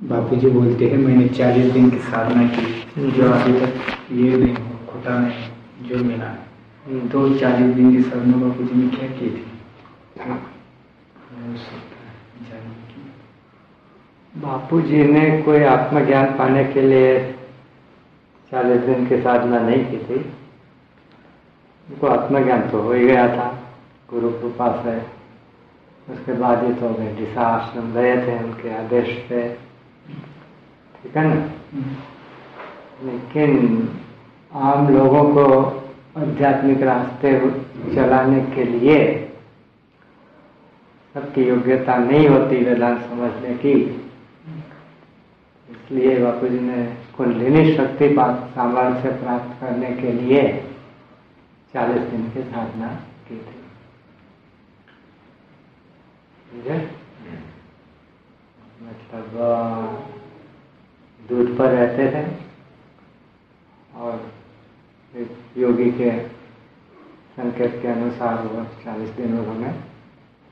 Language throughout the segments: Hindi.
बापू जी बोलते हैं मैंने चालीस दिन की साधना की जो अभी तक ये नहीं खुदा नहीं जो मिला है। तो चालीस दिन की साधना बापू जी ने क्या की थी? बापू जी ने कोई आत्मज्ञान पाने के लिए चालीस दिन की साधना नहीं की थी। उनको आत्मज्ञान तो हो ही गया था। गुरु कृपा से उसके बाद ही तो वे दिशा आश्रम गए थे उनके आदेश पे। ठीक है ना? लेकिन आम लोगों को आध्यात्मिक रास्ते चलाने के लिए सबकी योग्यता नहीं होती वेदांत समझने की। इसलिए बापू जी ने कुंडलिनी शक्ति सामर्थ्य प्राप्त करने के लिए चालीस दिन की साधना की थी। मतलब दूध पर रहते थे और एक योगी के संकेत के अनुसार वो चालीस दिन उन्होंने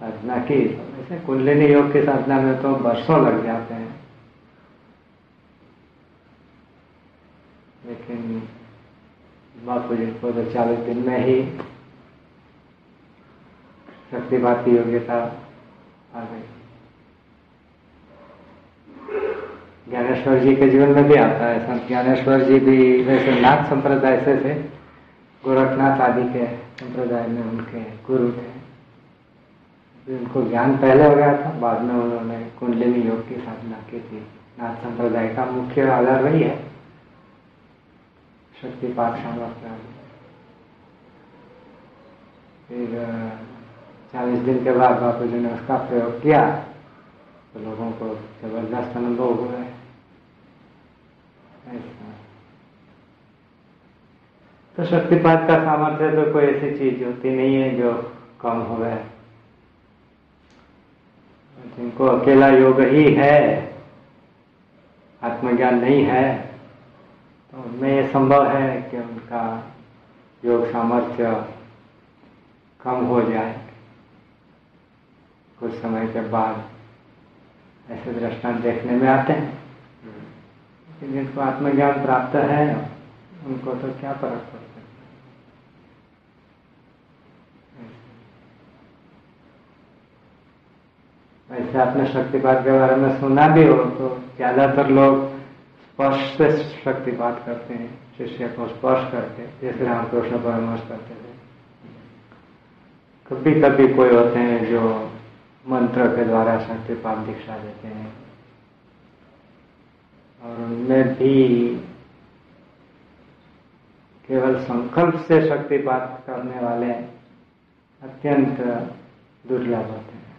साधना की। वैसे कुंडलिनी योग की साधना में तो वर्षों लग जाते हैं। लेकिन बापू जी को तो चालीस दिन में ही शक्तिपात की योग्यता आ गई ज्ञानेश्वर जी के जीवन में भी आता है, संत ज्ञानेश्वर जी भी वैसे नाथ संप्रदाय से थे, गोरखनाथ आदि के संप्रदाय में उनके गुरु थे। उनको ज्ञान पहले हो गया था, बाद में उन्होंने कुंडलिनी योग की साधना की थी। नाथ संप्रदाय का मुख्य आधार वही है शक्तिपात सामर्थ्य फिर चालीस दिन के बाद बापू जी ने उसका प्रयोग किया तो लोगों को ज़बरदस्त अनुभव हुए तो शक्तिपात का सामर्थ्य तो कोई ऐसी चीज़ होती नहीं है जो कम हो गए जिनको अकेला योग ही है, आत्मज्ञान नहीं है तो उनमें यह संभव है कि उनका योग सामर्थ्य कम हो जाए। कुछ समय के बाद ऐसे दृष्टांत देखने में आते हैं। जिनको आत्मज्ञान प्राप्त है, उनको तो क्या फ़र्क पड़ता वैसे आपने शक्तिपात के बारे में सुना भी हो तो ज़्यादातर लोग स्पर्श से शक्तिपात करते हैं, शिष्य को स्पर्श करके, जैसे रामकृष्ण परामर्श करते थे। कभी कभी कोई होते हैं जो मंत्र के द्वारा शक्तिपात दीक्षा देते हैं। और उनमें भी केवल संकल्प से शक्तिपात करने वाले अत्यंत दुर्लभ होते हैं।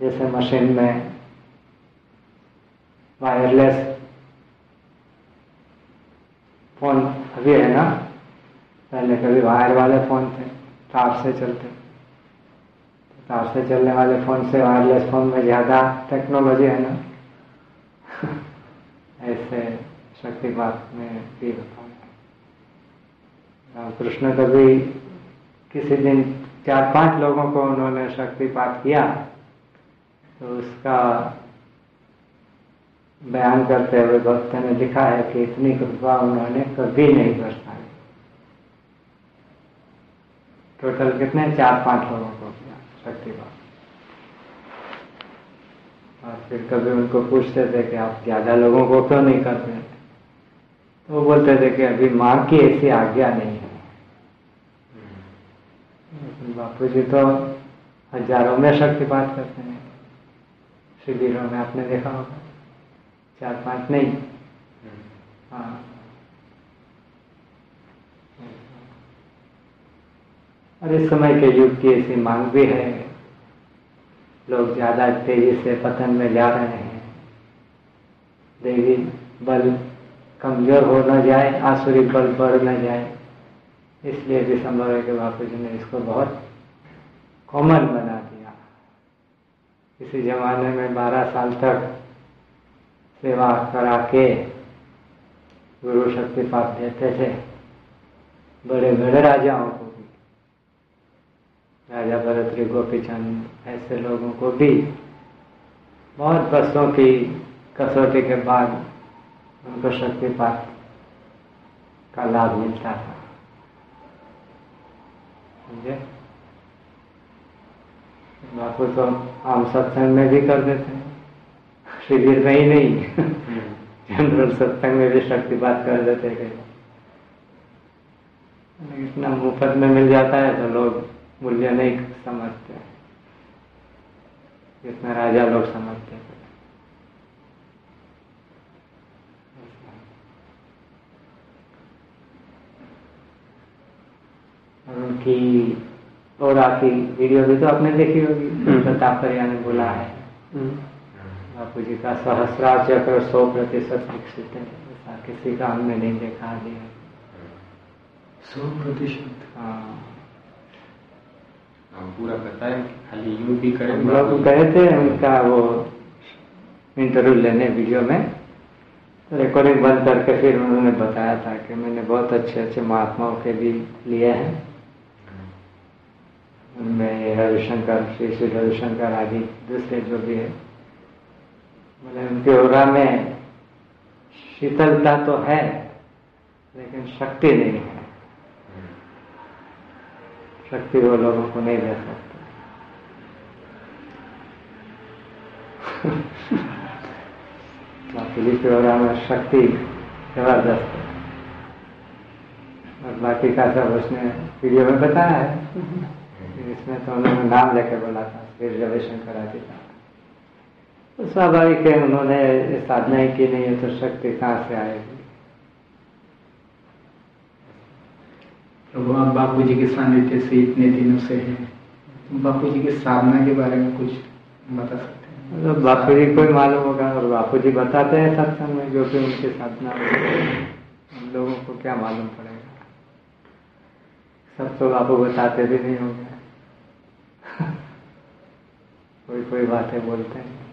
जैसे मशीन में वायरलेस फ़ोन अभी है ना? पहले कभी वायर वाले फ़ोन थे, तार से चलते। तार से चलने वाले फ़ोन से वायरलेस फ़ोन में ज़्यादा टेक्नोलॉजी है ना? ऐसे शक्तिपात में भी है। कृष्ण कभी किसी दिन चार पाँच लोगों को उन्होंने शक्तिपात किया तो उसका बयान करते हुए भक्त ने लिखा है कि इतनी कृपा उन्होंने कभी नहीं बरसाई टोटल कितने? चार पाँच लोगों को किया शक्तिपात। और फिर कभी उनको पूछते थे कि आप ज़्यादा लोगों को क्यों नहीं करते? तो बोलते थे कि अभी माँ की ऐसी आज्ञा नहीं है। लेकिन बापू जी तो हज़ारों में शक्तिपात करते हैं। शिविरों में आपने देखा होगा। चार पाँच नहीं। हाँ। और इस समय के युग की ऐसी मांग भी है। लोग ज़्यादा तेज़ी से पतन में जा रहे हैं। देवी बल कमज़ोर हो न जाए, आसुरी बल बढ़ न जाए। इसलिए भी संभव है कि बापू जी ने इसको बहुत कॉमन बना दिया। किसी जमाने में बारह साल तक सेवा करा के गुरु शक्तिपात देते थे। बड़े बड़े राजाओं को राजा भरतरी गोपीचंद ऐसे लोगों को भी बहुत वर्षों की कसौटी के बाद उनको शक्ति पाठ का लाभ मिलता था। समझे? बापू तो आम सत्संग में भी कर देते हैं। शिविर में ही नहीं जनरल सत्संग में भी शक्तिपात कर देते हैं। इतना मुफ़्त में मिल जाता है तो लोग मूल्य नहीं समझते इतना राजा लोग समझते हैं। और उनकी और आती वीडियो भी तो आपने देखी होगी। प्रताप परिया ने बोला है। बापू जी का सहस्रार चक्र सौ प्रतिशत विकसित है। ऐसा किसी का हमने नहीं देखा दिया। सौ प्रतिशत? हाँ। पूरा बताएँ खाली यूँ भी करें हम लोग गए थे उनका वो इंटरव्यू लेने वीडियो में। रिकॉर्डिंग बंद करके फिर उन्होंने बताया था कि मैंने बहुत अच्छे अच्छे महात्माओं के भी लिए हैं। उनमें रविशंकर श्री श्री रविशंकर आदि दूसरे जो भी है। बोले उनके ओरा में शीतलता तो है लेकिन शक्ति नहीं है। शक्ति वो लोगों को नहीं दे सकते। बाकी ओरा में शक्ति ज़बरदस्त है। और बाकी का सब उसने वीडियो में बताया है। इसमें तो उन्होंने नाम लेकर बोला था श्री रविशंकर आदि का तो स्वाभाविक है, उन्होंने साधनाएँ की नहीं है तो शक्ति कहाँ से आएगी? तो आप बापू जी के सानिध्य से इतने दिनों से हैं। बापू जी के साधना के बारे में कुछ बता सकते हैं? मतलब बापू जी को ही मालूम होगा और बापू जी बताते हैं सत्संग में जो कि उनकी साधना होती हम लोगों को क्या मालूम पड़ेगा? सब तो बापू बताते भी नहीं होंगे। कोई कोई बातें बोलते हैं।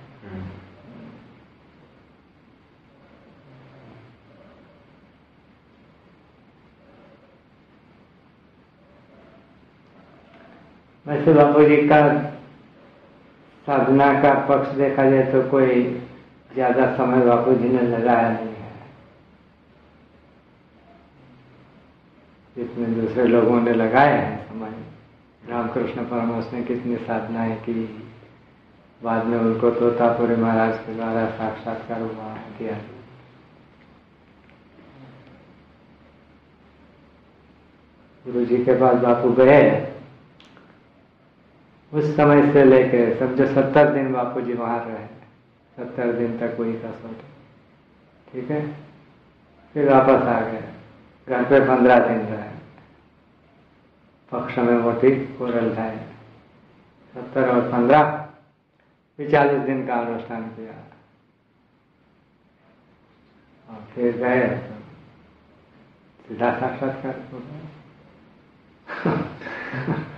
वैसे बापू जी का साधना का पक्ष देखा जाए तो कोई ज़्यादा समय बापू जी ने लगाया नहीं है। जितने दूसरे लोगों ने लगाए हैं समय। रामकृष्ण परमहंस ने कितनी साधनाएँ की। बाद में उनको तोतापुरी महाराज के द्वारा साक्षात्कार हुआ किया गुरु जी के पास बापू गए। उस समय से लेके समझो सत्तर दिन बापू जी वहाँ रहे, सत्तर दिन तक वही कसौटी ठीक है? फिर वापस आ गए। घर पे पंद्रह दिन रहे। पक्ष में मोटी कोरल था सत्तर और पंद्रह, चालीस दिन का अनुष्ठान किया। और फिर गए। सीधा साक्षात्कार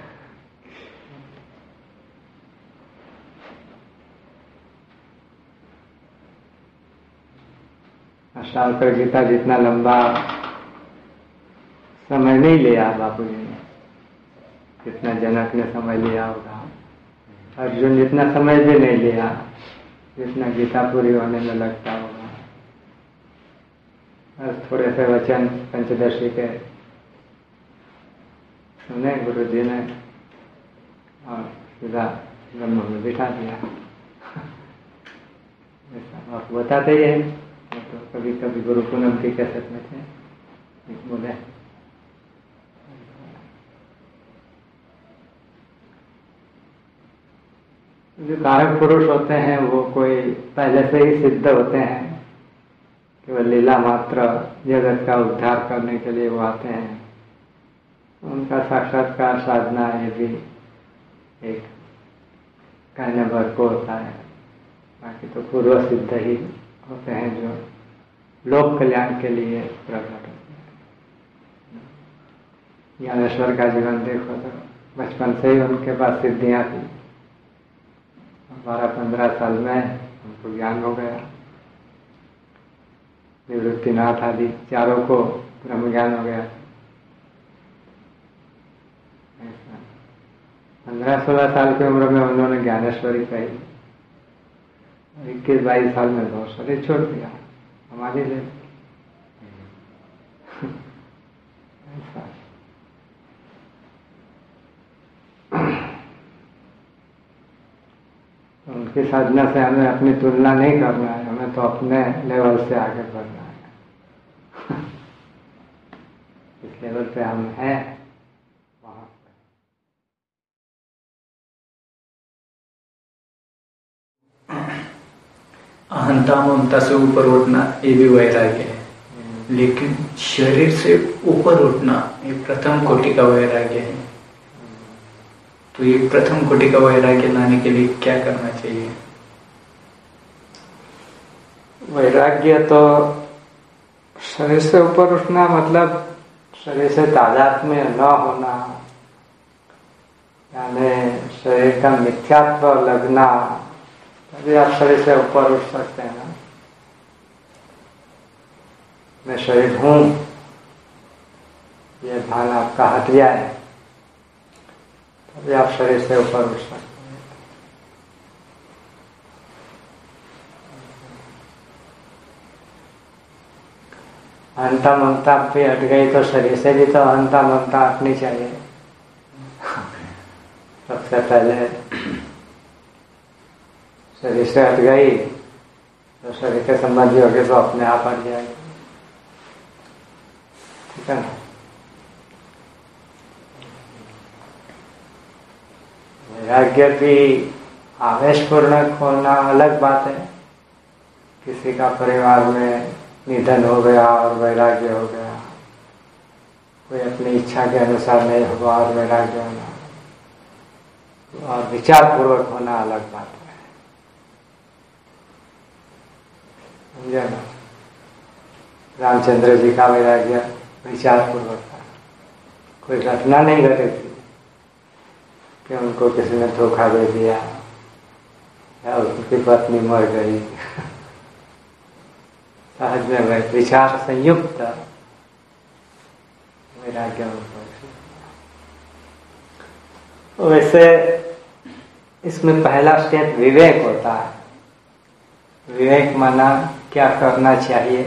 अष्टावकर गीता जितना लंबा समय नहीं लिया बापू जी ने, जितना जनक ने समय लिया होगा। अर्जुन जितना समय भी नहीं लिया, जितना गीता पूरी होने में लगता होगा। बस थोड़े से वचन पंचदशी के सुने गुरु जी ने और सीधा ब्रह्म में बिठा दिया। बताते ही हैं। तो कभी कभी गुरु पूनम की कैसेट में थे बोले। जो कारक पुरुष होते हैं, वो कोई पहले से ही सिद्ध होते हैं केवल लीला मात्र जगत का उद्धार करने के लिए वो आते हैं। उनका साक्षात्कार साधना ये भी एक कहने भर को होता है। बाकी तो पूर्व सिद्ध ही होते हैं जो लोक कल्याण के लिए प्रकट होते हैं। ज्ञानेश्वर का जीवन देखो तो बचपन से ही उनके पास सिद्धियाँ थी। बारह पंद्रह साल में उनको ज्ञान हो गया। निवृत्तिनाथ आदि चारों को ब्रह्म ज्ञान हो गया। पंद्रह सोलह साल की उम्र में उन्होंने ज्ञानेश्वरी कही इक्कीस बाईस साल में तो शरीर छोड़ दिया। हमारे लिए। ऐसा। उनकी साधना से हमें अपनी तुलना नहीं करना है, हमें तो अपने लेवल से आगे बढ़ना है। इस लेवल पे हम हैं वहाँ अहंता ममता से ऊपर उठना ये भी वैराग्य है लेकिन शरीर से ऊपर उठना ये प्रथम कोटि का वैराग्य है तो ये प्रथम कोटि का वैराग्य लाने के लिए क्या करना चाहिए? वैराग्य तो शरीर से ऊपर उठना मतलब शरीर से तादाद में न होना, यानी शरीर का मिथ्यात्व लगना तभी आप शरीर से ऊपर उठ सकते हैं ना? मैं शरीर हूँ। ये भान आपका हट जाए तभी आप शरीर से ऊपर उठ सकते हैं। अहंता ममता भी हट गई तो शरीर से भी तो अहंता ममता हटनी चाहिए। सबसे पहले शरीर से हट गई तो शरीर के संबंधी होगी तो अपने आप हट जाएगी ठीक है ना? वैराग्य भी आवेशपूर्णक होना अलग बात है। किसी का परिवार में निधन हो गया और वैराग्य हो गया। कोई अपनी इच्छा के अनुसार नहीं हुआ और वैराग्य होना। और विचार पूर्वक होना अलग बात है। समझे ना? रामचंद्र जी का वैराग्य विचार पूर्वक था। कोई घटना नहीं घटी कि उनको किसी ने धोखा दे दिया या उनकी पत्नी मर गई। सहज में वह विचार संयुक्त वैराग्य वैसे इसमें पहला स्टेप विवेक होता है। विवेक माना क्या करना चाहिए?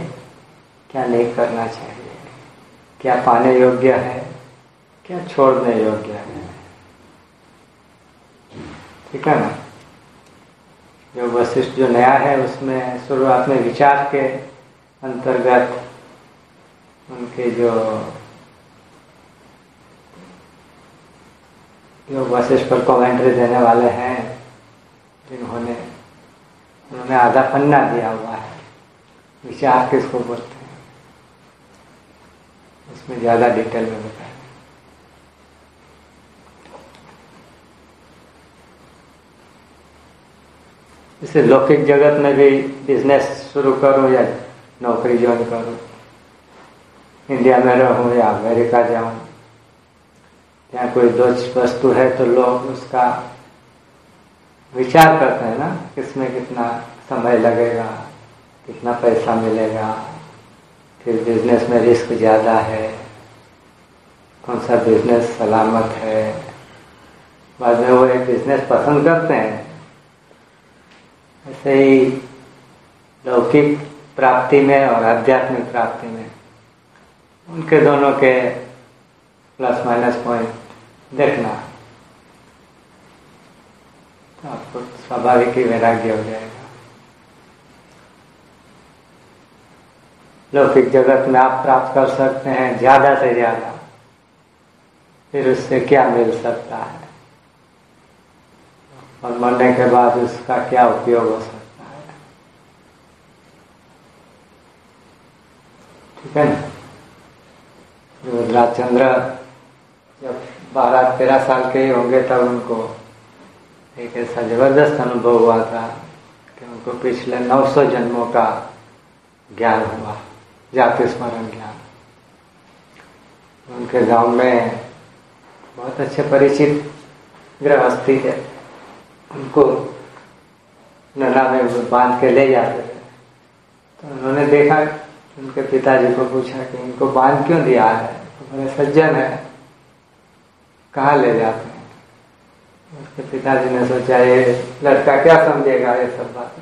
क्या नहीं करना चाहिए? क्या पाने योग्य है? क्या छोड़ने योग्य है? ठीक है ना? जो वशिष्ठ जो नया है, उसमें शुरुआत में विचार के अंतर्गत उनके जो जो वशिष्ठ पर कमेंट्री देने वाले हैं, जिन्होंने उन्होंने आधा पन्ना दिया हुआ है। विचार किसको बोलते हैं। उसमें ज़्यादा डिटेल में बताया इसे लौकिक जगत में भी बिज़नेस शुरू करूँ या नौकरी ज्वाइन करूँ। इंडिया में रहूँ या अमेरिका जाऊँ या कोई दो वस्तु है तो लोग उसका विचार करते हैं ना, किसमें कितना समय लगेगा। कितना पैसा मिलेगा? फिर बिज़नेस में रिस्क ज़्यादा है। कौन सा बिज़नेस सलामत है? बाद में वो एक बिज़नेस पसंद करते हैं। ऐसे ही लौकिक प्राप्ति में और आध्यात्मिक प्राप्ति में उनके दोनों के प्लस माइनस पॉइंट देखना। तो आपको स्वाभाविक ही वैराग्य हो जाएगा। लौकिक जगत में आप प्राप्त कर सकते हैं, ज़्यादा से ज़्यादा। फिर उससे क्या मिल सकता है? और मरने के बाद उसका क्या उपयोग हो सकता है? ठीक है ना? रुद्राचंद्र जब बारह, तेरह साल के ही होंगे तब उनको एक ऐसा ज़बरदस्त अनुभव हुआ था कि उनको पिछले 900 जन्मों का ज्ञान हुआ। जाति स्मरण ज्ञान उनके गाँव में बहुत अच्छे परिचित गृहस्थी है। उनको नला में बाँध के ले जाते थे तो उन्होंने देखा, उनके पिताजी को पूछा कि इनको बाँध क्यों दिया है? तो बड़े सज्जन है, कहाँ ले जाते हैं? उसके पिताजी ने सोचा, ये लड़का क्या समझेगा ये सब बात?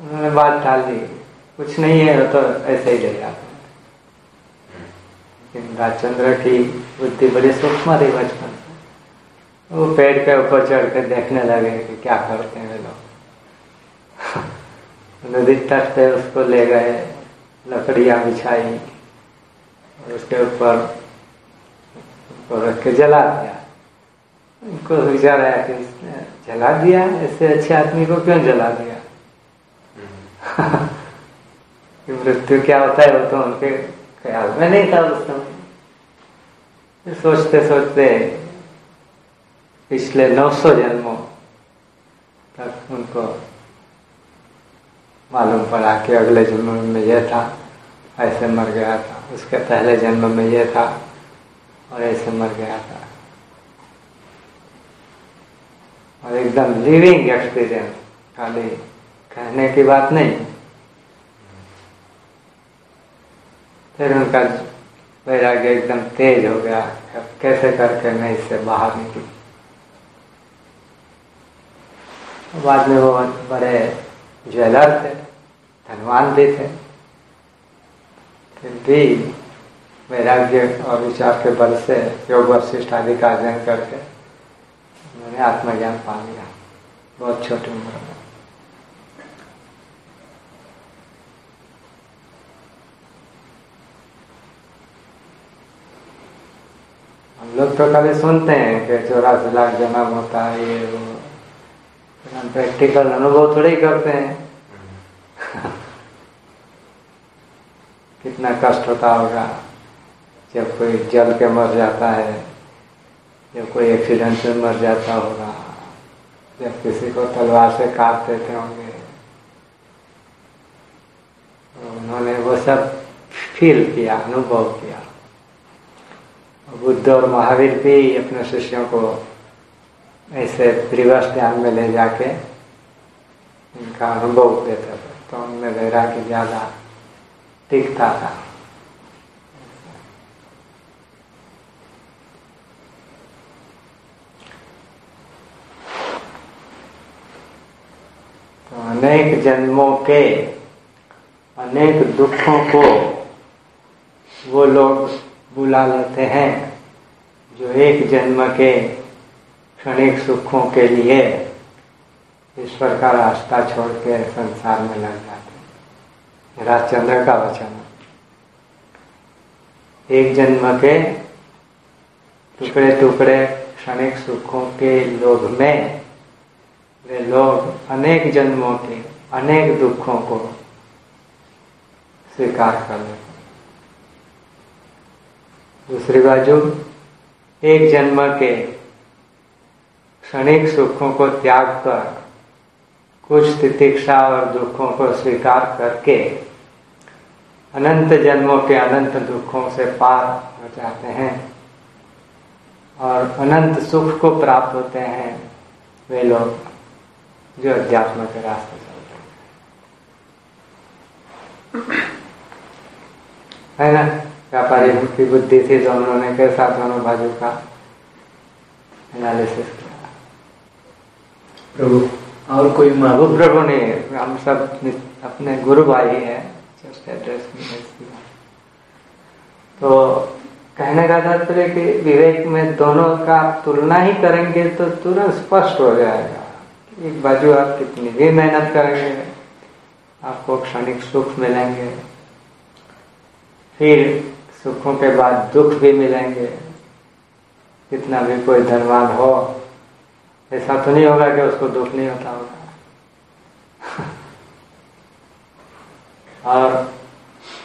उन्होंने बात टाल दी। कुछ नहीं है तो ऐसे ही ले लेकिन राजचंद्र की बुद्धि बड़ी सूक्ष्म थी बचपन से। वो पेड़ के ऊपर चढ़ कर देखने लगे कि क्या करते हैं लोग। नदी तट पे उसको ले गए लकड़ियाँ बिछाई और उसके ऊपर उसको रख के जला दिया। उनको विचार आया कि जला दिया ऐसे अच्छे आदमी को क्यों जला दिया? कि मृत्यु क्या होता है वो तो उनके ख्याल में नहीं था उस समय। सोचते सोचते पिछले 900 जन्मों तक उनको मालूम पड़ा कि अगले जन्म में यह था, ऐसे मर गया था। उसके पहले जन्म में यह था और ऐसे मर गया था। और एकदम लिविंग एक्सपीरियंस खाली कहने की बात नहीं। फिर उनका वैराग्य एकदम तेज हो गया। अब कैसे करके मैं इससे बाहर निकलू? बाद में वो बड़े ज्वेलर थे, धनवान भी थे। फिर भी वैराग्य और विचार के बल से योग वशिष्ठ आदि का अध्ययन करके मैंने आत्मज्ञान पा लिया। बहुत छोटी उम्र में। हम लोग तो कभी सुनते हैं कि चौरासी लाख जन्म होता है, ये वो हम प्रैक्टिकल अनुभव थोड़े ही करते हैं। कितना कष्ट होता होगा, जब कोई जल के मर जाता है, जब कोई एक्सीडेंट में मर जाता होगा, जब किसी को तलवार से काट देते होंगे। तो उन्होंने वो सब फील किया, अनुभव किया। बुद्ध और महावीर भी अपने शिष्यों को ऐसे रिवर्स ध्यान में ले जाके इनका अनुभव देते थे। तो उनमें वैराग्य ज़्यादा टिकता था। तो अनेक जन्मों के, अनेक दुखों को वो लोग बुला लेते हैं। जो एक जन्म के क्षणिक सुखों के लिए ईश्वर का रास्ता छोड़ के संसार में लग जाते राजचंद्र का वचन एक जन्म के टुकड़े टुकड़े क्षणिक सुखों के लोभ में वे लोग अनेक जन्मों के, अनेक दुखों को स्वीकार कर लेते दूसरी बाजू एक जन्म के क्षणिक सुखों को त्याग कर, कुछ तितिक्षा और दुखों को स्वीकार करके अनंत जन्मों के अनंत दुखों से पार हो जाते हैं और अनंत सुख को प्राप्त होते हैं वे लोग जो अध्यात्म के रास्ते चलते हैं। है ना? व्यापारी की बुद्धि थी तो उन्होंने कैसा दोनों बाजू का एनालिसिस किया। प्रभु और कोई महबूब प्रभु ने हम सब अपने गुरु भाई है जस्ट एड्रेस तो कहने का तात्पर्य कि विवेक में दोनों का आप तुलना ही करेंगे तो तुरंत स्पष्ट हो जाएगा एक बाजू आप कितनी भी मेहनत करेंगे आपको क्षणिक सुख मिलेंगे। फिर सुखों के बाद दुख भी मिलेंगे। कितना भी कोई धनवान हो, ऐसा तो नहीं होगा कि उसको दुख नहीं होता होगा। और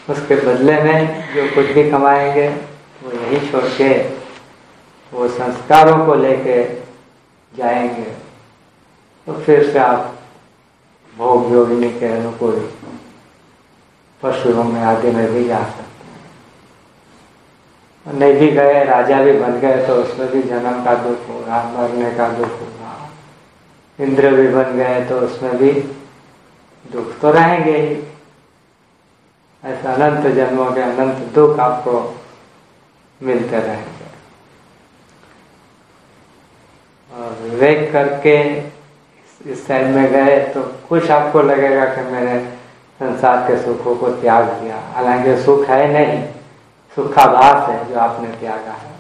उसके बदले में जो कुछ भी कमाएँगे, वो यही छोड़ के वो संस्कारों को लेके जाएँगे। तो फिर से आप भोग योगिनी के अनुकूल पशुओं में आदि में भी जा सकते नहीं भी गए, राजा भी बन गए तो उसमें भी जन्म का दुख होगा, मरने का दुख होगा। इंद्र भी बन गए तो उसमें भी दुख तो रहेंगे ही। ऐसा अनंत जन्मों के अनंत दुख आपको मिलते रहेंगे। और विवेक करके इस साइड में गए तो कुछ आपको लगेगा कि मैंने संसार के सुखों को त्याग दिया। हालाँकि सुख है नहीं सुखाभास है जो आपने त्यागा है।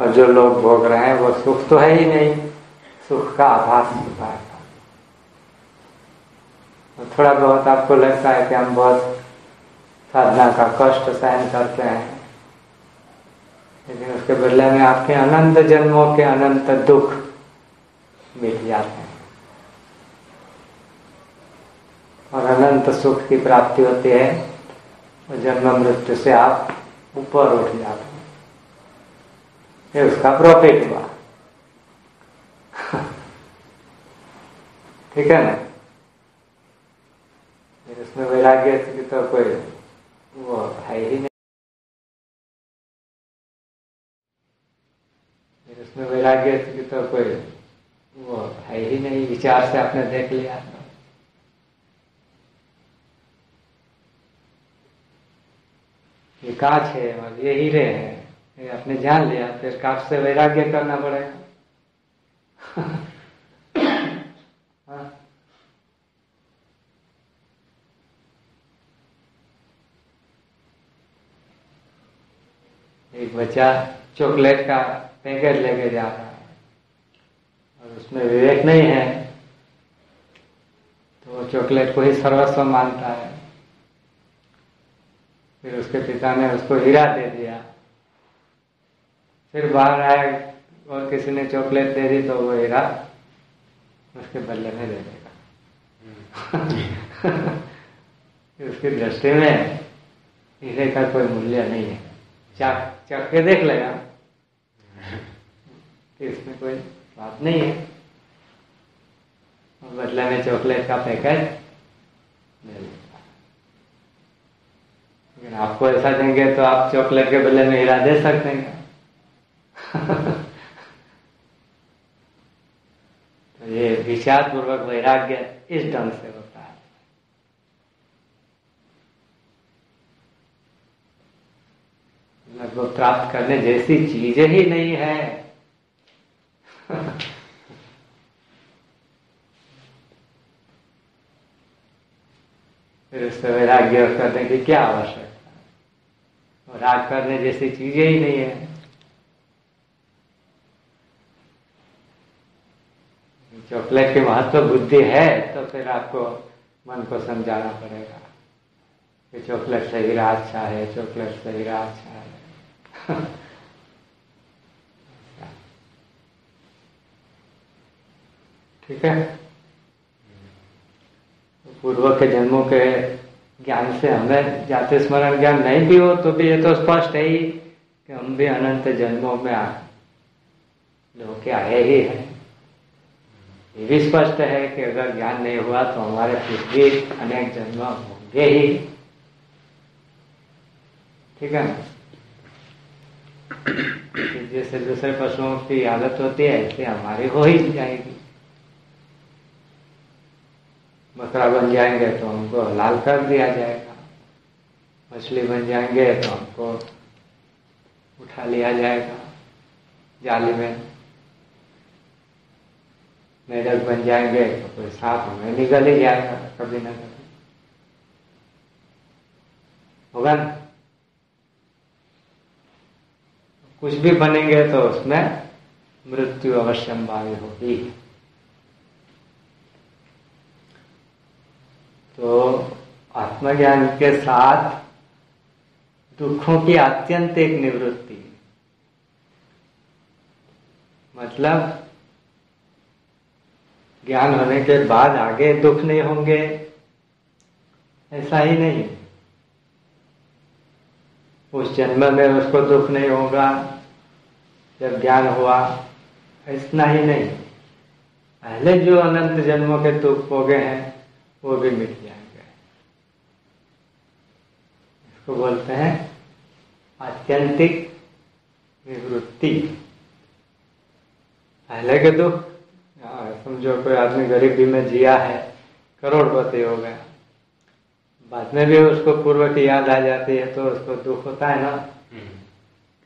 और जो लोग भोग रहे हैं, वो सुख तो है ही नहीं। सुख का आभास होता है। थोड़ा बहुत आपको लगता है कि हम बहुत साधना का कष्ट सहन करते हैं। लेकिन उसके बदले में आपके अनंत जन्मों के अनंत दुख मिट जाते हैं। और अनंत सुख की प्राप्ति होती है। और जन्म मृत्यु से आप ऊपर उठ जाते हैं। ये उसका प्रॉफिट हुआ। ठीक है ना? इसमें वैराग्य की तो कोई वो है ही नहीं। इसमें वैराग्य की तो कोई वो है ही नहीं। विचार से आपने देख लिया। कांच है और ये हीरे है। ये आपने जान लिया, फिर कांच से वैराग्य करना पड़ेगा। हाँ। एक बच्चा चॉकलेट का पैकेट लेके जा रहा है और उसमें विवेक नहीं है तो चॉकलेट को ही सर्वस्व मानता है। फिर उसके पिता ने उसको हीरा दे दिया। फिर बाहर आया और किसी ने चॉकलेट दे दी तो वो हीरा उसके बल्ले में दे देगा। उसकी दृष्टि में हीरे का कोई मूल्य नहीं है। चाक चख के देख लेगा कि इसमें कोई बात नहीं है। बदले में चॉकलेट का पैकेट ले लेगा लेकिन आपको ऐसा देंगे तो आप चॉकलेट के बदले में हीरा दे सकते हैं तो ये विचार पूर्वक वैराग्य इस ढंग से होता है। लगभग प्राप्त करने जैसी चीज़ें ही नहीं है। फिर उससे वैराग्य करने की क्या आवश्यकता और राग करने जैसी चीज़ें ही नहीं है। चॉकलेट की महत्व बुद्धि है तो फिर आपको मन को समझाना पड़ेगा कि चॉकलेट से हीरा अच्छा है, चॉकलेट से हीरा अच्छा है। ठीक है? पूर्व के जन्मों के ज्ञान से हमें जाति स्मरण ज्ञान नहीं भी हो तो भी ये तो स्पष्ट है ही कि हम भी अनंत जन्मों में आ के आए ही हैं। ये भी स्पष्ट है कि अगर ज्ञान नहीं हुआ तो हमारे पृथ्वी अनेक जन्म होंगे ही। ठीक है? ना जैसे दूसरे पशुओं की आदत होती है, ऐसे हमारी हो ही जाएगी। बकरा बन जाएँगे तो हमको हलाल कर दिया जाएगा। मछली बन जाएँगे तो हमको उठा लिया जाएगा जाली में। मेढक बन जाएँगे तो कोई सांप हमें निकल ही जाएगा कभी ना कभी। होगा ना? कुछ भी बनेंगे तो उसमें मृत्यु अवश्य भावी होगी। तो आत्मज्ञान के साथ दुखों की अत्यंत एक निवृत्ति मतलब ज्ञान होने के बाद आगे दुख नहीं होंगे, ऐसा ही नहीं उस जन्म में उसको दुख नहीं होगा, जब ज्ञान हुआ इतना ही नहीं। पहले जो अनंत जन्मों के दुख हो गए हैं वो भी मिट जाएँगे। इसको बोलते हैं आत्यंतिक निवृत्ति। पहले के दुख समझो कोई आदमी गरीबी में जिया है, करोड़पति हो गया। बाद में भी उसको पूर्व की याद आ जाती है तो उसको दुख होता है ना?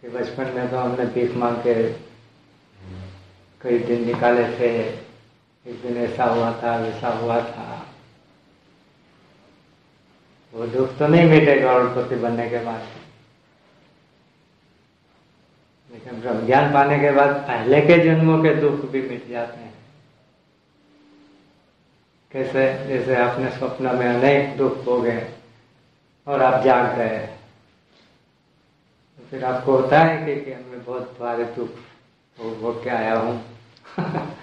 कि बचपन में तो हमने भीख मांग के कई दिन निकाले थे, एक दिन ऐसा हुआ था, वैसा हुआ था। वो दुख तो नहीं मिटेगा करोड़पति बनने के बाद। लेकिन ब्रह्म ज्ञान पाने के बाद पहले के जन्मों के दुख भी मिट जाते हैं। कैसे? जैसे अपने स्वप्न में अनेक दुख हो गए और आप जाग गए तो फिर आपको होता है कि, कि मैं बहुत भारी दुख हो, हो के आया हूँ।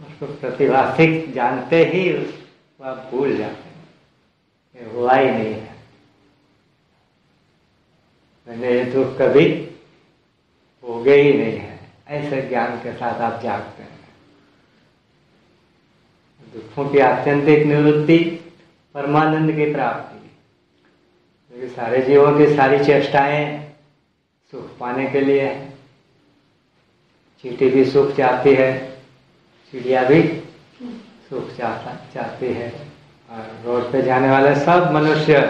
उसको प्रतिभाषिक जानते ही उसको आप भूल जाते हैं। हुआ ही नहीं है। मैंने ये दुख कभी हो गए ही नहीं है। ऐसे ज्ञान के साथ आप जागते हैं। दुखों की आत्यंतिक निवृत्ति, परमानंद की प्राप्ति। क्योंकि सारे जीवों की सारी चेष्टाएँ सुख पाने के लिए है। चीटी भी सुख चाहती है, चिड़िया भी सुख चाहता चाहती है। रोड पे जाने वाले सब मनुष्य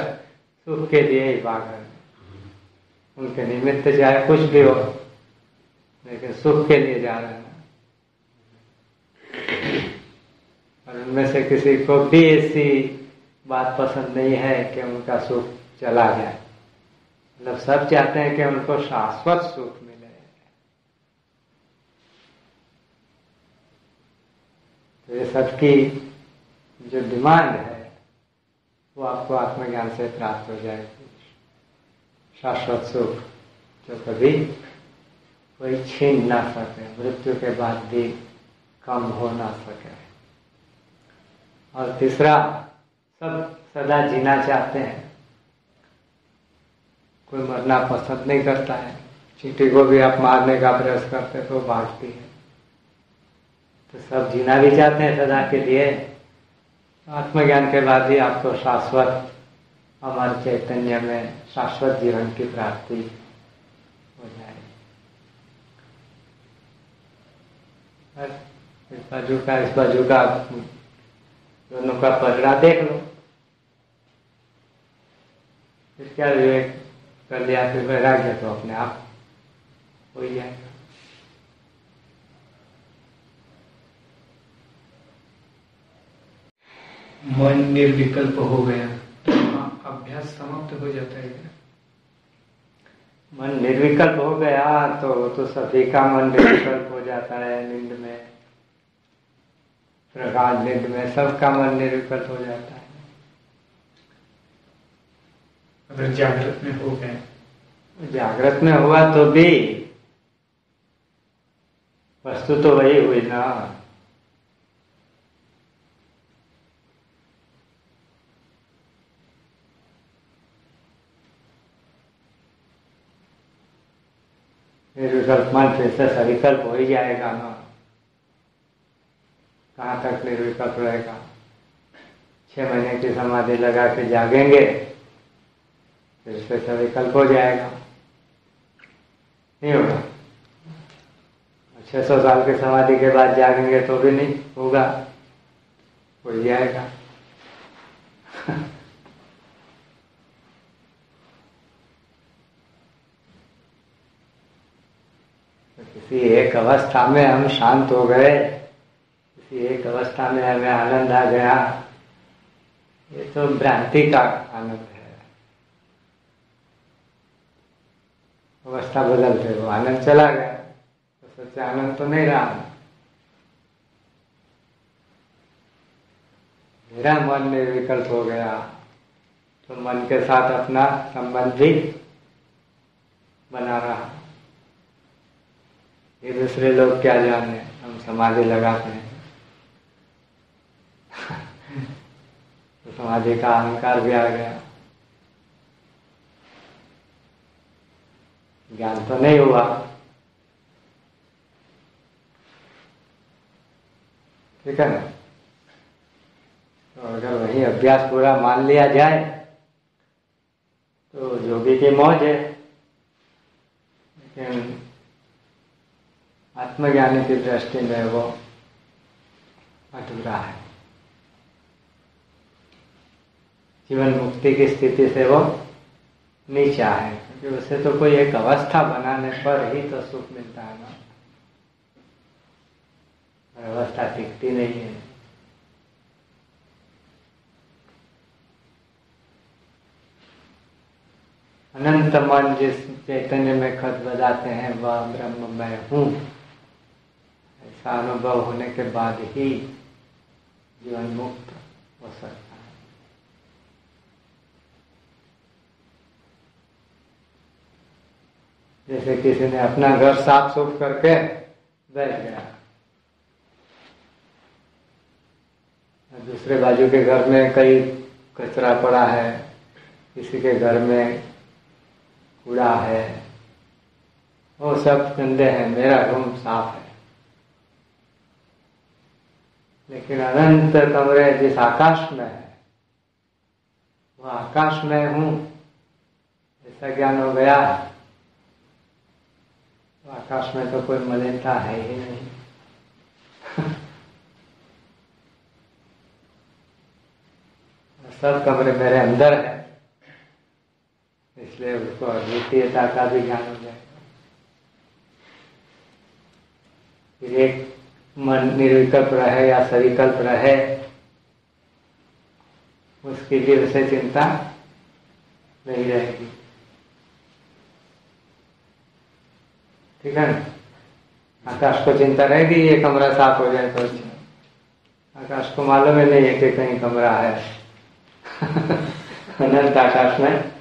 सुख के लिए ही भाग उनके निमित्त चाहे कुछ भी हो, लेकिन सुख के लिए जा रहे हैं। और उनमें से किसी को भी ऐसी बात पसंद नहीं है कि उनका सुख चला जाए। मतलब सब चाहते हैं कि उनको शाश्वत सुख मिले। तो ये सबकी जो डिमांड है वो आपको आत्मज्ञान से प्राप्त हो जाएगी शाश्वत सुख, जो कभी कोई छीन ना सके, मृत्यु के बाद भी कम हो ना सके। और तीसरा, सब सदा जीना चाहते हैं। कोई मरना पसंद नहीं करता है। चींटी को भी आप मारने का प्रयास करते तो भागती है। तो सब जीना भी चाहते हैं सदा के लिए। आत्मज्ञान के बाद ही आपको शाश्वत, हमारे चैतन्य में शाश्वत जीवन की प्राप्ति हो जाए इस बाजू का, इस बाजू का दोनों का पलड़ा देख लो। फिर क्या विवेक कर लिया फिर वैराग्य तो अपने आप हो ही जाएगा मन निर्विकल्प हो गया तो अभ्यास समाप्त हो जाता है। मन निर्विकल्प हो गया तो तो सभी का मन निर्विकल्प हो जाता है नींद में प्रकाश नींद में सबका मन निर्विकल्प हो जाता है। अगर जागृत में हो गए। जागृत में हुआ तो भी वस्तु तो वही हुई ना। निर्विकल्प मन फिर से सविकल्प हो ही जाएगा ना कहाँ तक निर्विकल्प रहेगा? छह महीने की समाधि लगा के जागेंगे, फिर से सविकल्प हो जाएगा। नहीं होगा? छह सौ साल की समाधि के बाद जागेंगे तो भी नहीं होगा हो जाएगा। किसी एक अवस्था में हम शांत हो गए। किसी एक अवस्था में हमें आनंद आ गया। ये तो भ्रांति का आनंद है। अवस्था बदलते वो आनंद चला गया। तो सच्चा आनंद तो नहीं रहा। मेरा मन निर्विकल्प हो गया। तो मन के साथ अपना संबंध भी बना रहा। ये दूसरे लोग क्या जाने हम समाधि लगाते हैं। तो समाधि का अहंकार भी आ गया। ज्ञान तो नहीं हुआ। ठीक है ना? तो अगर वही अभ्यास पूरा मान लिया जाए तो योगी की मौज है। लेकिन आत्मज्ञानी की दृष्टि में वो अधूरा है जीवन मुक्ति की स्थिति से वो नीचा। है क्योंकि उसे तो कोई एक अवस्था बनाने पर ही तो सुख मिलता है ना। व्यवस्था टिकती नहीं है। अनंत मन जिस चैतन्य में खत बजाते हैं, वह ब्रह्म मैं हूँ। ऐसा अनुभव होने के बाद ही जीवन मुक्त हो सकता है। जैसे किसी ने अपना घर साफ़ सुफ करके बैठ गया। दूसरे बाजू के घर में कई कचरा पड़ा है, किसी के घर में कूड़ा है, वो सब गंदे हैं, मेरा रूम साफ़ है। लेकिन अनंत कमरे जिस आकाश में है वो आकाश में हूँ, ऐसा ज्ञान हो गया। तो आकाश में तो कोई मलिनता है ही नहीं। सब कमरे मेरे अंदर है, इसलिए उसको अद्वितीयता का भी ज्ञान हो जाएगा एक मन निर्विकल्प रहे या सविकल्प रहे, उसके लिए उसे चिंता नहीं रहेगी। ठीक है आकाश को चिंता रहेगी, ये कमरा साफ़ हो जाए तो अच्छा। आकाश को मालूम ही नहीं है कि कहीं कमरा है। अनंत आकाश में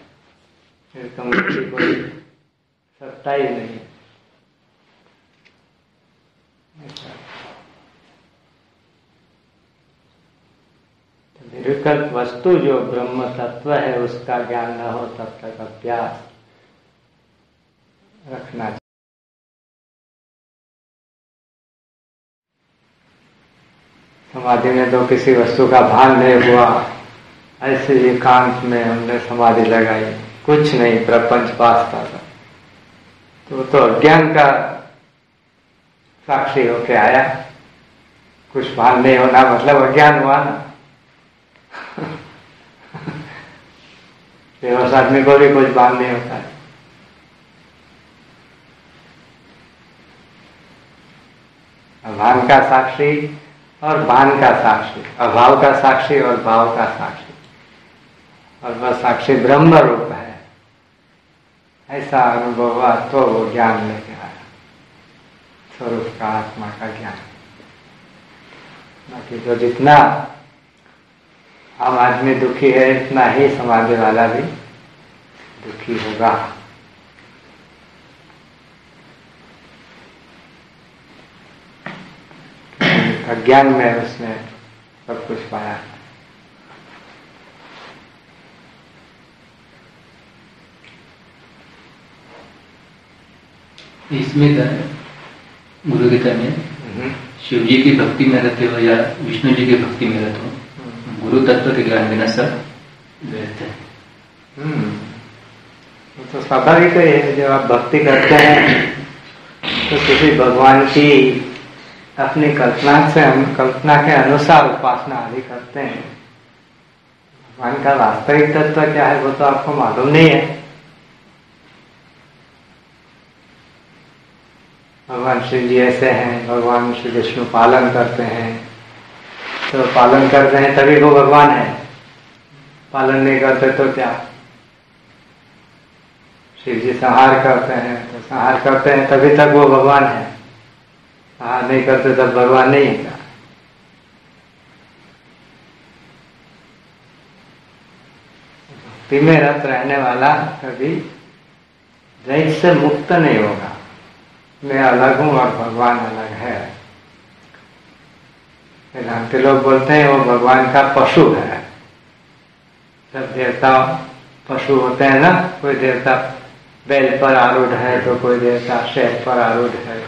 कमरे की कोई सत्ता ही नहीं। निर्विकल्प वस्तु जो ब्रह्म तत्व है, उसका ज्ञान न हो तब तक अभ्यास रखना समाधि में तो किसी वस्तु का भान नहीं हुआ। ऐसे एकांत में हमने समाधि लगाई। कुछ नहीं, प्रपंच पासता था। तो तो अज्ञान का साक्षी होके आया। कुछ भान नहीं होना मतलब अज्ञान हुआ ना। बेहोश आदमी को भी कुछ भान नहीं होता है। भान का साक्षी और भान का साक्षी। अभाव का साक्षी और भाव का साक्षी। और वह साक्षी ब्रह्म रूप है। ऐसा अनुभव हुआ तो वो ज्ञान लेके आया। स्वरूप का आत्मा का ज्ञान। बाकी जो जितना आम आदमी दुखी है इतना ही समाधि वाला भी दुखी होगा। अज्ञान में उसने सब कुछ पाया। इसमें गुरु गीता में। शिव जी की भक्ति में रहते हो या विष्णु जी की भक्ति में रहते हो? गुरु तत्व के ज्ञान बिना सब व्यर्थ है। तो स्वाभाविक है, जब आप भक्ति करते हैं तो किसी भगवान की अपनी कल्पना से हम, कल्पना के अनुसार उपासना आदि करते हैं। भगवान का वास्तविक तत्व क्या है, वो तो आपको मालूम नहीं है। भगवान शिव जी ऐसे हैं, भगवान श्री विष्णु पालन करते हैं। तो पालन करते हैं, तभी वो भगवान है। पालन नहीं करते तो क्या? शिव जी संहार करते हैं तो संहार करते हैं, तभी तक वो भगवान है। संहार नहीं करते तब भगवान नहीं है। क्या भक्ति में रत रहने वाला कभी दैत से मुक्त नहीं होगा। मैं अलग हूँ और भगवान अलग है। वेदांति लोग बोलते हैं, वो भगवान का पशु है। सब देवता पशु होते हैं ना, कोई देवता बैल पर आरूढ़ है तो कोई देवता शेर पर आरूढ़ है।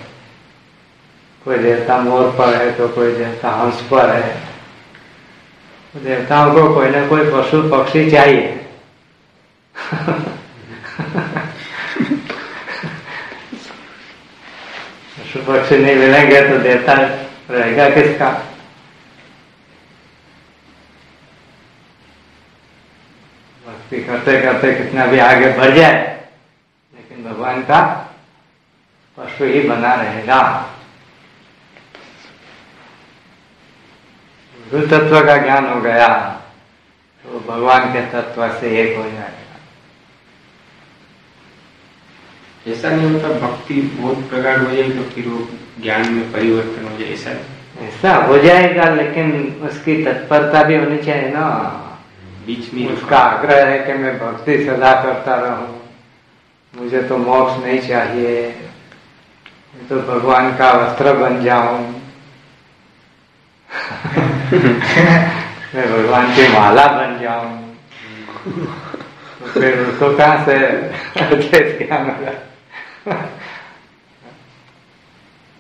कोई देवता मोर पर है तो कोई देवता हंस पर है। तो देवताओं को कोई ना कोई पशु पक्षी चाहिए। पशु पक्षी नहीं मिलेंगे तो देवता रहेगा किसका? भक्ति करते करते कितना भी आगे बढ़ जाए लेकिन भगवान का पशु ही बना रहेगा। गुरु तत्व का ज्ञान हो गया तो भगवान के तत्व से एक हो जाएगा। ऐसा नहीं होता भक्ति बहुत प्रकार हो जाए तो फिर वो ज्ञान में परिवर्तन हो जाए ऐसा ऐसा हो जाएगा लेकिन उसकी तत्परता भी होनी चाहिए ना। बीच में उसका आग्रह है कि मैं भक्ति सदा करता रहूँ। मुझे तो मोक्ष नहीं चाहिए। तो भगवान का वस्त्र बन जाऊँ। मैं भगवान की माला बन जाऊँ। तो फिर उसको कहाँ से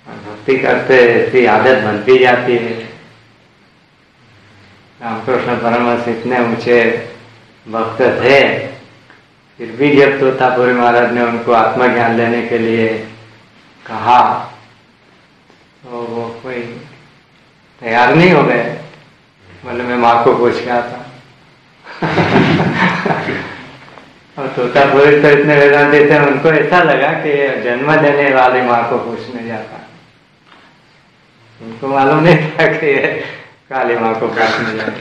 भक्ति करते ऐसी आदत बनती जाती है। रामकृष्ण परमहंस इतने ऊँचे भक्त थे, फिर भी जब तोतापुरी महाराज ने उनको आत्मज्ञान लेने के लिए कहा तो वो कोई तैयार नहीं हो गए। बोले, मैं माँ को पूछ गया था और तोतापुरी तो इतने वेदांति थे, उनको ऐसा लगा कि जन्म देने वाली माँ को पूछने जाता। उनको मालूम नहीं था कि काली माँ को पूछने जाता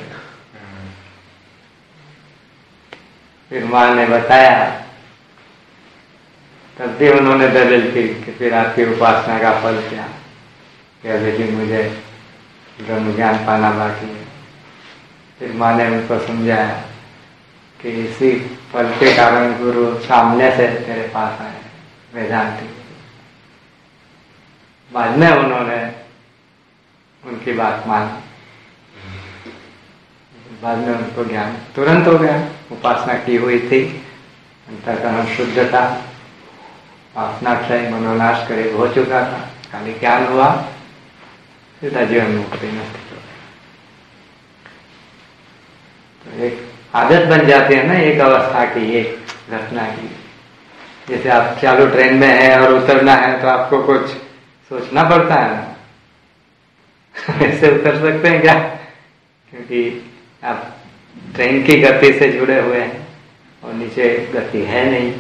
फिर माँ ने बताया, तब भी उन्होंने दलील की कि फिर आपकी उपासना का फल क्या? कि अभी भी मुझे ब्रह्म ज्ञान पाना बाकी है। फिर माँ ने उनको समझाया कि इसी फल के कारण गुरु सामने से तेरे पास आए, वेदांति। बाद में उन्होंने उनकी बात मानी। बाद में उनको ज्ञान तुरंत हो गया। उपासना की हुई थी। अंतकरण शुद्ध था। क्षय मनोनाश करीब हो चुका था। खाली ज्ञान हुआ। सीधा जीवन मुक्ति नष्ट तो एक आदत बन जाती है ना, एक अवस्था की, एक घटना की। जैसे आप चालू ट्रेन में है और उतरना है तो आपको कुछ सोचना पड़ता है ना। ऐसे उतर सकते हैं क्या? क्योंकि आप ट्रेन की गति से जुड़े हुए हैं और नीचे गति है नहीं।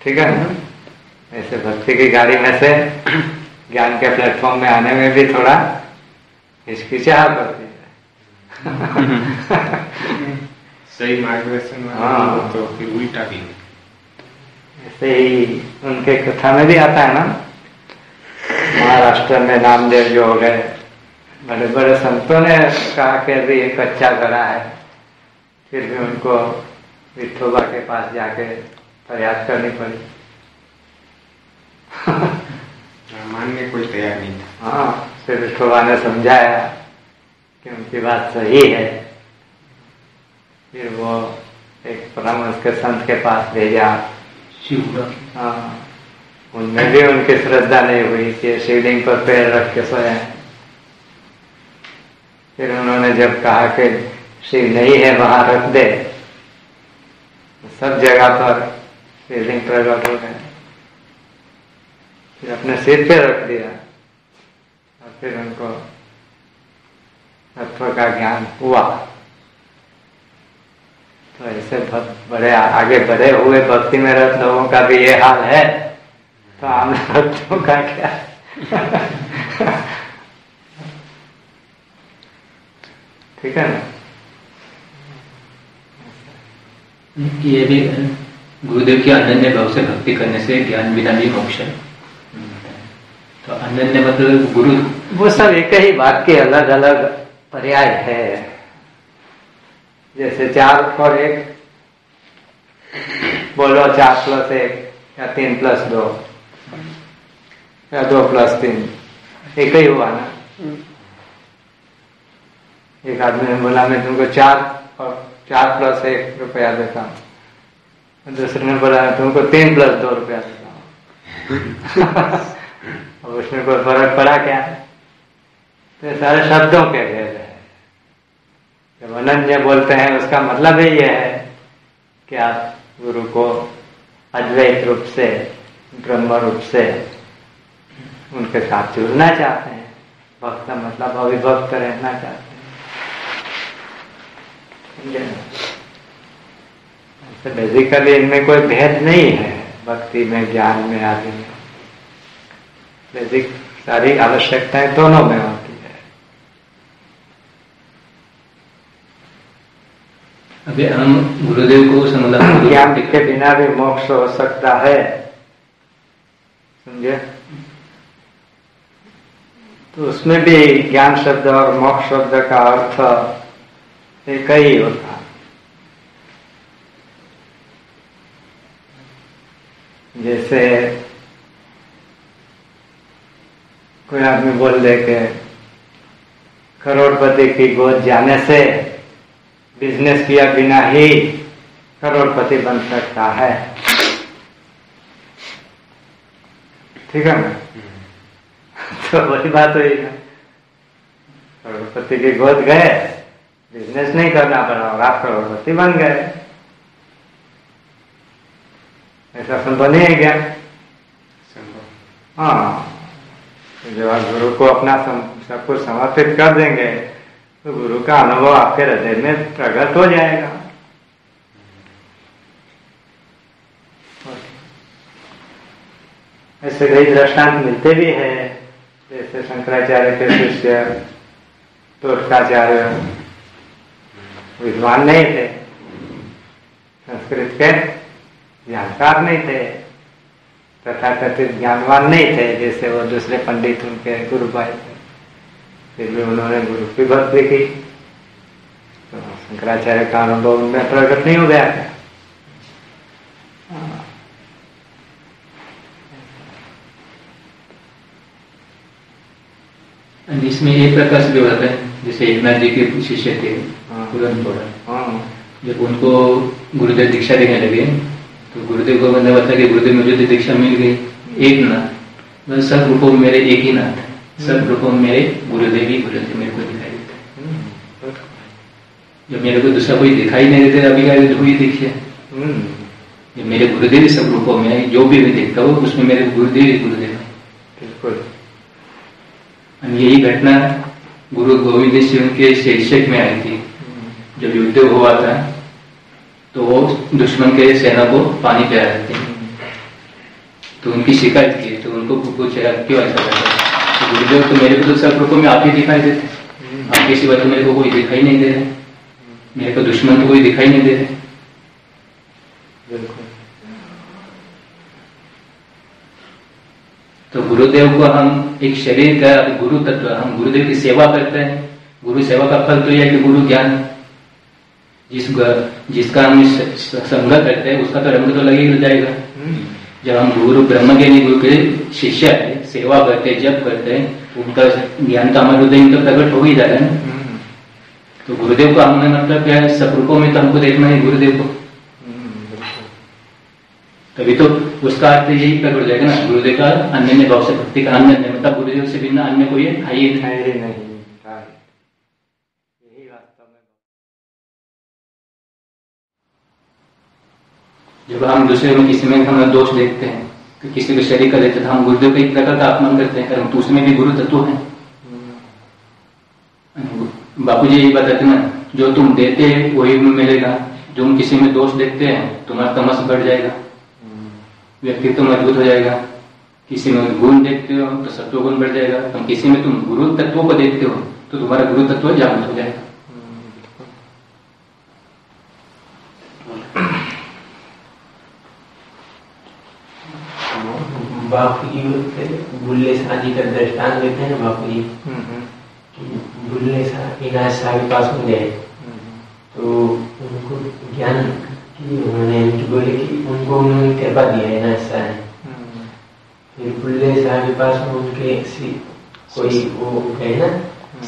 ठीक है? ना ऐसे भक्ति की गाड़ी में से ज्ञान के प्लेटफॉर्म में आने में भी थोड़ा हिचकिचाहट होती है। सही मार्गदर्शन हाँ। तो फिर उल्टा भी ऐसे ही उनके कथा में भी आता है ना? महाराष्ट्र में नामदेव जो हो गए बड़े बड़े संतों ने कहा कि अभी एक कच्चा घड़ा है। फिर भी उनको विठोबा के पास जाके प्रयास करनी पड़ी। मानने कोई तैयार नहीं था। हाँ फिर विठोबा ने समझाया कि उनकी बात सही है। फिर वो एक परामर्श के संत के पास भेजा। हाँ उनमें भी उनकी श्रद्धा नहीं हुई कि शिवलिंग पर पैर रख के सोए। फिर उन्होंने जब कहा कि शिव नहीं है, वहाँ रख दे तो सब जगह पर शिवलिंग प्रकट हो गए फिर अपने सिर पे रख दिया और फिर उनको तत्व का ज्ञान हुआ। तो ऐसे बड़े, आगे बढ़े हुए भक्ति में रत लोगों का भी ये हाल है। तो आम भक्तों का क्या? ठीक है ना? ये भी गुरुदेव की अनन्य भाव से भक्ति करने से ज्ञान बिना भी मोक्ष है। तो अनन्य मतलब गुरु। वो सब एक ही बात के अलग अलग पर्याय है। जैसे चार और एक बोलो चार प्लस एक या तीन प्लस दो या दो प्लस तीन एक ही हुआ ना? एक आदमी ने बोला, मैं तुमको चार और चार प्लस एक रुपया देता हूँ। दूसरे ने बोला, तुमको तीन प्लस दो रुपया देता हूँ। उसमें कोई फ़र्क पड़ा क्या? तो सारे शब्दों के भेद है। जब अनन्य बोलते हैं, उसका मतलब ही यह है कि आप गुरु को अद्वैत रूप से, ब्रह्म रूप से उनके साथ जुड़ना चाहते हैं। भक्त मतलब अभिभक्त रहना चाहते हैं। बेसिकली इनमें कोई भेद नहीं है भक्ति में ज्ञान में आदि में। बेसिक सारी आवश्यकताएँ दोनों में होती है। अभी हम गुरुदेव को समाधान ज्ञान के बिना भी मोक्ष हो सकता है। समझे? तो उसमें भी ज्ञान शब्द और मोक्ष शब्द का अर्थ एक ही होता. जैसे कोई आदमी बोल दे के करोड़पति की गोद जाने से बिज़नेस किया बिना ही करोड़पति बन सकता है। ठीक है ना? तो वही बात हुई ना। करोड़पति की गोद गए। बिज़नेस नहीं करना पड़ा और आप करोड़पति बन गए। ऐसा संभव नहीं है क्या? हाँ। तो जब आप गुरु को अपना सम, सब कुछ समर्पित कर देंगे तो गुरु का अनुभव आपके हृदय में प्रकट हो जाएगा। ऐसे कई दृष्टांत मिलते भी हैं जैसे शंकराचार्य के शिष्य तोषकाचार्य विद्वान नहीं थे। संस्कृत के जानकार नहीं थे। तथा कथित ज्ञानवान नहीं थे, जैसे वो दूसरे पंडित उनके गुरु भाई थे। फिर भी उन्होंने गुरु की भक्ति की। तो शंकराचार्य का अनुभव उनमें प्रकट नहीं हो गया था। इसमें एक प्रकार से भी होता है, जैसे एकनाथ जी के शिष्य थे। हाँ। हाँ जब उनको गुरुदेव दीक्षा देने लगे तो गुरुदेव को मतलब बता कि गुरुदेव मुझे तो दीक्षा मिल गई। एक नाथ। मतलब सब रूपों में मेरे एक ही नाथ है। सब रूपों में मेरे गुरुदेव ही गुरुदेव मेरे को दिखाई देते। हैं हम्म, जब मेरे को दूसरा कोई दिखाई नहीं देते अभी का हुई देखिए हम्म, जब मेरे गुरुदेव सब रूपों में है जो भी मैं देखता हूँ उसमें मेरे गुरुदेव ही गुरुदेव है। बिल्कुल। यही घटना गुरु गोविंद सिंह के शीर्षक में आई थी। जब युद्ध हुआ था तो वो दुश्मन के सेना को पानी पिला थे तो उनकी शिकायत की तो उनको पूछा क्यों ऐसा करते तो गुरुदेव तो मेरे को तो सब रूपों में आप ही दिखाई देते आपके सिवा तो मेरे को कोई दिखाई नहीं दे रहे मेरे को दुश्मन तो कोई दिखाई नहीं दे रहे तो गुरुदेव को हम एक शरीर का गुरु तत्व हम गुरुदेव की सेवा करते हैं। गुरु सेवा का फल तो यह कि गुरु ज्ञान। जिस जिसका हम स- संग करते हैं उसका तो रंग तो लगे ही जाएगा। हम्म, जब हम गुरु ब्रह्म ज्ञानी गुरु के शिष्य है सेवा करते जब करते हैं उनका ज्ञान तो हमारे हृदय में तो प्रकट हो ही जाएगा ना। हम्म, तो गुरुदेव को हमने मतलब क्या है सब रूपों में तो हमको देखना है गुरुदेव को। हम्म, तभी तो उसका अर्थ यही प्रकट हो जाएगा ना गुरुदेव का अन्य भाव से भक्ति का अन्य मतलब गुरुदेव से बिना अन्य कोई है? ही नहीं है ही नहीं right. यही वास्तव में जब हम दूसरे में किसी में हम दोष देखते हैं, कि किसी को शरीर का देते तो हम गुरुदेव का एक प्रकार का अपमान करते हैं, कारण तो उसमें भी गुरु तत्व है। बापू जी यही बताते ना, जो तुम देते हैं वही में मिलेगा, जो हम किसी में दोष देखते हैं, तुम्हारा तमस बढ़ जाएगा व्यक्तित्व मज़बूत हो जाएगा। किसी में गुण देखते हो तो सत्व गुण बढ़ जाएगा। तुम किसी में तुम गुरु तत्व को देखते हो तो तुम्हारा गुरु तत्व जागृत हो जाएगा। बापू जी बुल्ले शाह जी का देते हैं बापू जी हम्म, कि बुल्ले शाह के पास में गए तो उनको ज्ञान की उन्होंने उनकी बोले कि उनको उन्होंने कृपा दिया इनायत शाह ने। फिर बुल्ले शाह के पास में उनके कोई वो गए ना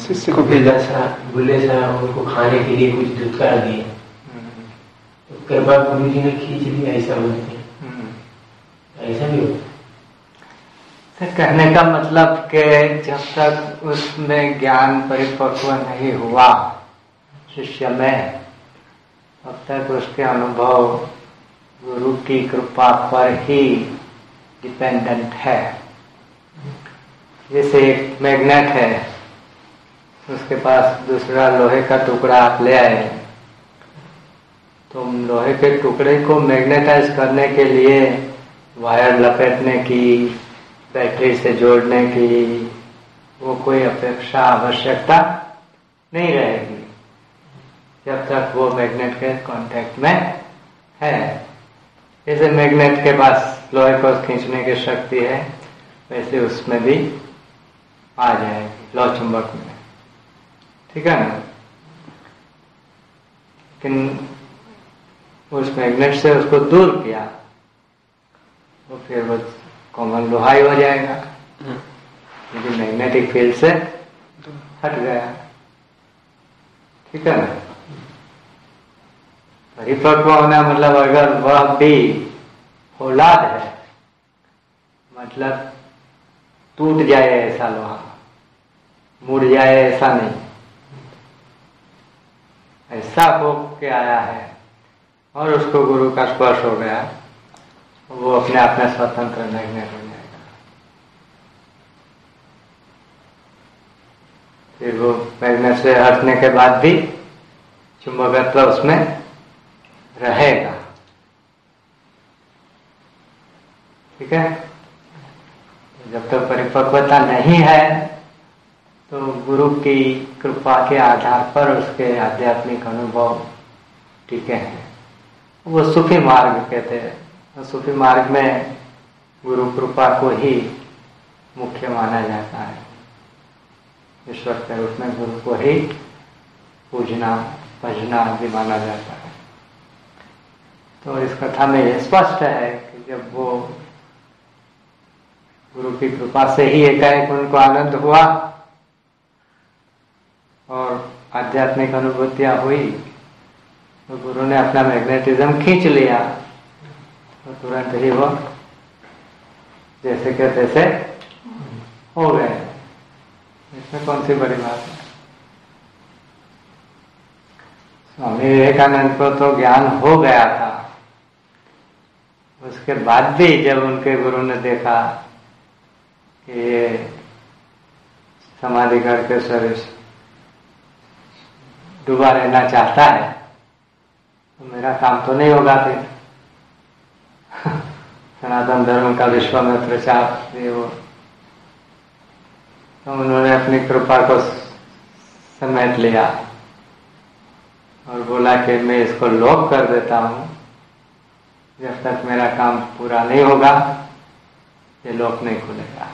शिष्य बुल्ला शाह बुल्ले शाह उनको खाने के लिए कुछ दुत्कार दिए। तो कृपा गुरु जी ने खींच लिया ऐसा बोलते। ऐसा भी होता तो कहने का मतलब के जब तक उसमें ज्ञान परिपक्व नहीं हुआ, शिष्य में, तब तक उसके अनुभव गुरु की कृपा पर ही डिपेंडेंट है। जैसे एक मैग्नेट है, उसके पास दूसरा लोहे का टुकड़ा आप ले आए तुम लोहे के टुकड़े को मैग्नेटाइज करने के लिए वायर लपेटने की, बैटरी से जोड़ने की, वो कोई अपेक्षा आवश्यकता नहीं रहेगी। जब तक वो मैग्नेट के कांटेक्ट में है। जैसे मैग्नेट के पास लोहे को खींचने की शक्ति है, वैसे उसमें भी आ जाएगी, लौ चुंबक में। ठीक है ना? लेकिन उस मैग्नेट से उसको दूर किया। तो फिर वो कॉमन लोहाई हो जाएगा। क्योंकि मैग्नेटिक फ़ील्ड से हट गया। ठीक है ना? परिपक्व होना मतलब अगर वह भी औलाद है मतलब टूट जाए ऐसा लोहा मुड़ जाए ऐसा नहीं। ऐसा हो के आया है और उसको गुरु का स्पर्श हो गया। वो अपने आप में स्वतंत्र मैग्नेट हो जाएगा फिर वो मैग्नेट से हटने के बाद भी चुंबकत्व उसमें रहेगा। ठीक है? जब तक तो परिपक्वता नहीं है तो गुरु की कृपा के आधार पर उसके आध्यात्मिक अनुभव टीके हैं। वो सुफी मार्ग कहते हैं सूफी मार्ग में गुरु कृपा को ही मुख्य माना जाता है। ईश्वर के रूप में गुरु को ही पूजना, भजना आदि माना जाता है। तो इस कथा में यह स्पष्ट है कि जब वो गुरु की कृपा से ही एकाएक उनको आनंद हुआ और आध्यात्मिक अनुभूतियाँ हुई तो गुरु ने अपना मैग्नेटिज्म खींच लिया। तुरंत ही। वो जैसे के तैसे हो गए। इसमें कौन सी बड़ी बात है? स्वामी विवेकानंद को तो ज्ञान हो गया था। उसके बाद भी जब उनके गुरु ने देखा कि ये समाधि करके शरीर डूबा रहना चाहता है तो मेरा काम तो नहीं होगा फिर। सनातन धर्म का विश्व में प्रचार वो। तो उन्होंने अपनी कृपा को समेट लिया और बोला कि मैं इसको लॉक कर देता हूँ। जब तक मेरा काम पूरा नहीं होगा, ये लॉक नहीं खुलेगा।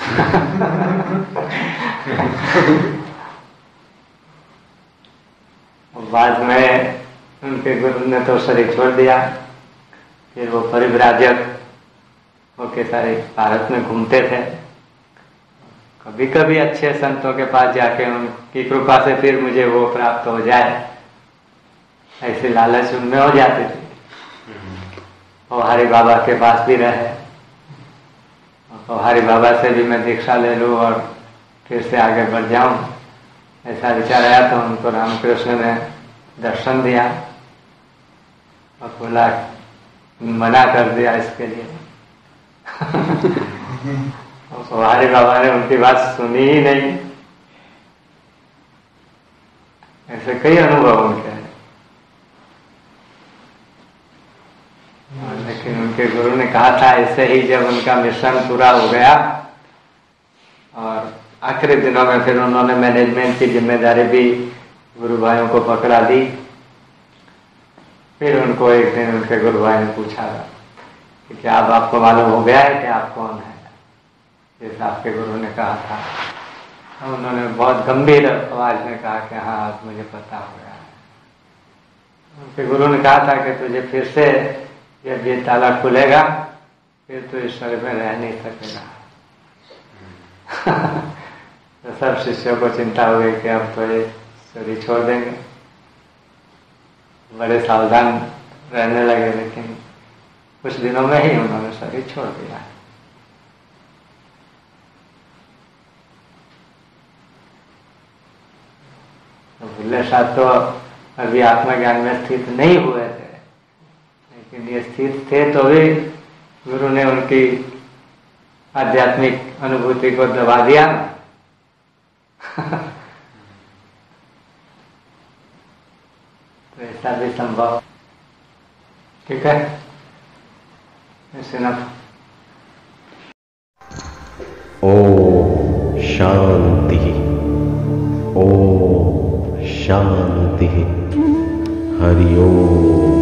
बाद में उनके गुरु ने तो शरीर छोड़ दिया। फिर वो परिव्राजक होके सारे भारत में घूमते थे। कभी कभी अच्छे संतों के पास जाके उनकी कृपा से फिर मुझे वो प्राप्त हो जाए। ऐसे लालच उनमें हो जाते थे। और हरि बाबा के पास भी रहे। और हरि बाबा से भी मैं दीक्षा ले लूँ और फिर से आगे बढ़ जाऊँ। ऐसा विचार आया तो उनको रामकृष्ण ने दर्शन दिया। और बोला मना कर दिया इसके लिए। हरि बाबा ने उनकी बात सुनी ही नहीं। ऐसे कई अनुभव उनके हैं। लेकिन उनके गुरु ने कहा था, ऐसे ही जब उनका मिशन पूरा हो गया और आखिरी दिनों में फिर उन्होंने मैनेजमेंट की ज़िम्मेदारी भी गुरु भाइयों को पकड़ा दी फिर उनको एक दिन उनके गुरु भाई ने पूछा कि क्या अब आपको मालूम हो गया है कि आप कौन है? जैसे आपके गुरु ने कहा था। तो उन्होंने बहुत गंभीर आवाज़ में कहा कि हाँ आज मुझे पता हो गया है। उनके गुरु ने कहा था कि तुझे फिर से जब ये ताला खुलेगा, फिर तो इस शरीर में रह नहीं सकेगा। तो सब शिष्यों को चिंता हो गई कि अब तो ये शरीर छोड़ देंगे। बड़े सावधान रहने लगे, लेकिन कुछ दिनों में ही उन्होंने शरीर छोड़ दिया। तो भुल्ले साहब तो अभी आत्मज्ञान में स्थित नहीं हुए थे, लेकिन ये स्थित थे तो भी गुरु ने उनकी आध्यात्मिक अनुभूति को दबा दिया। तो वैसा भी संभव। ठीक है? ओ शांति। ओ शांति। हरिओम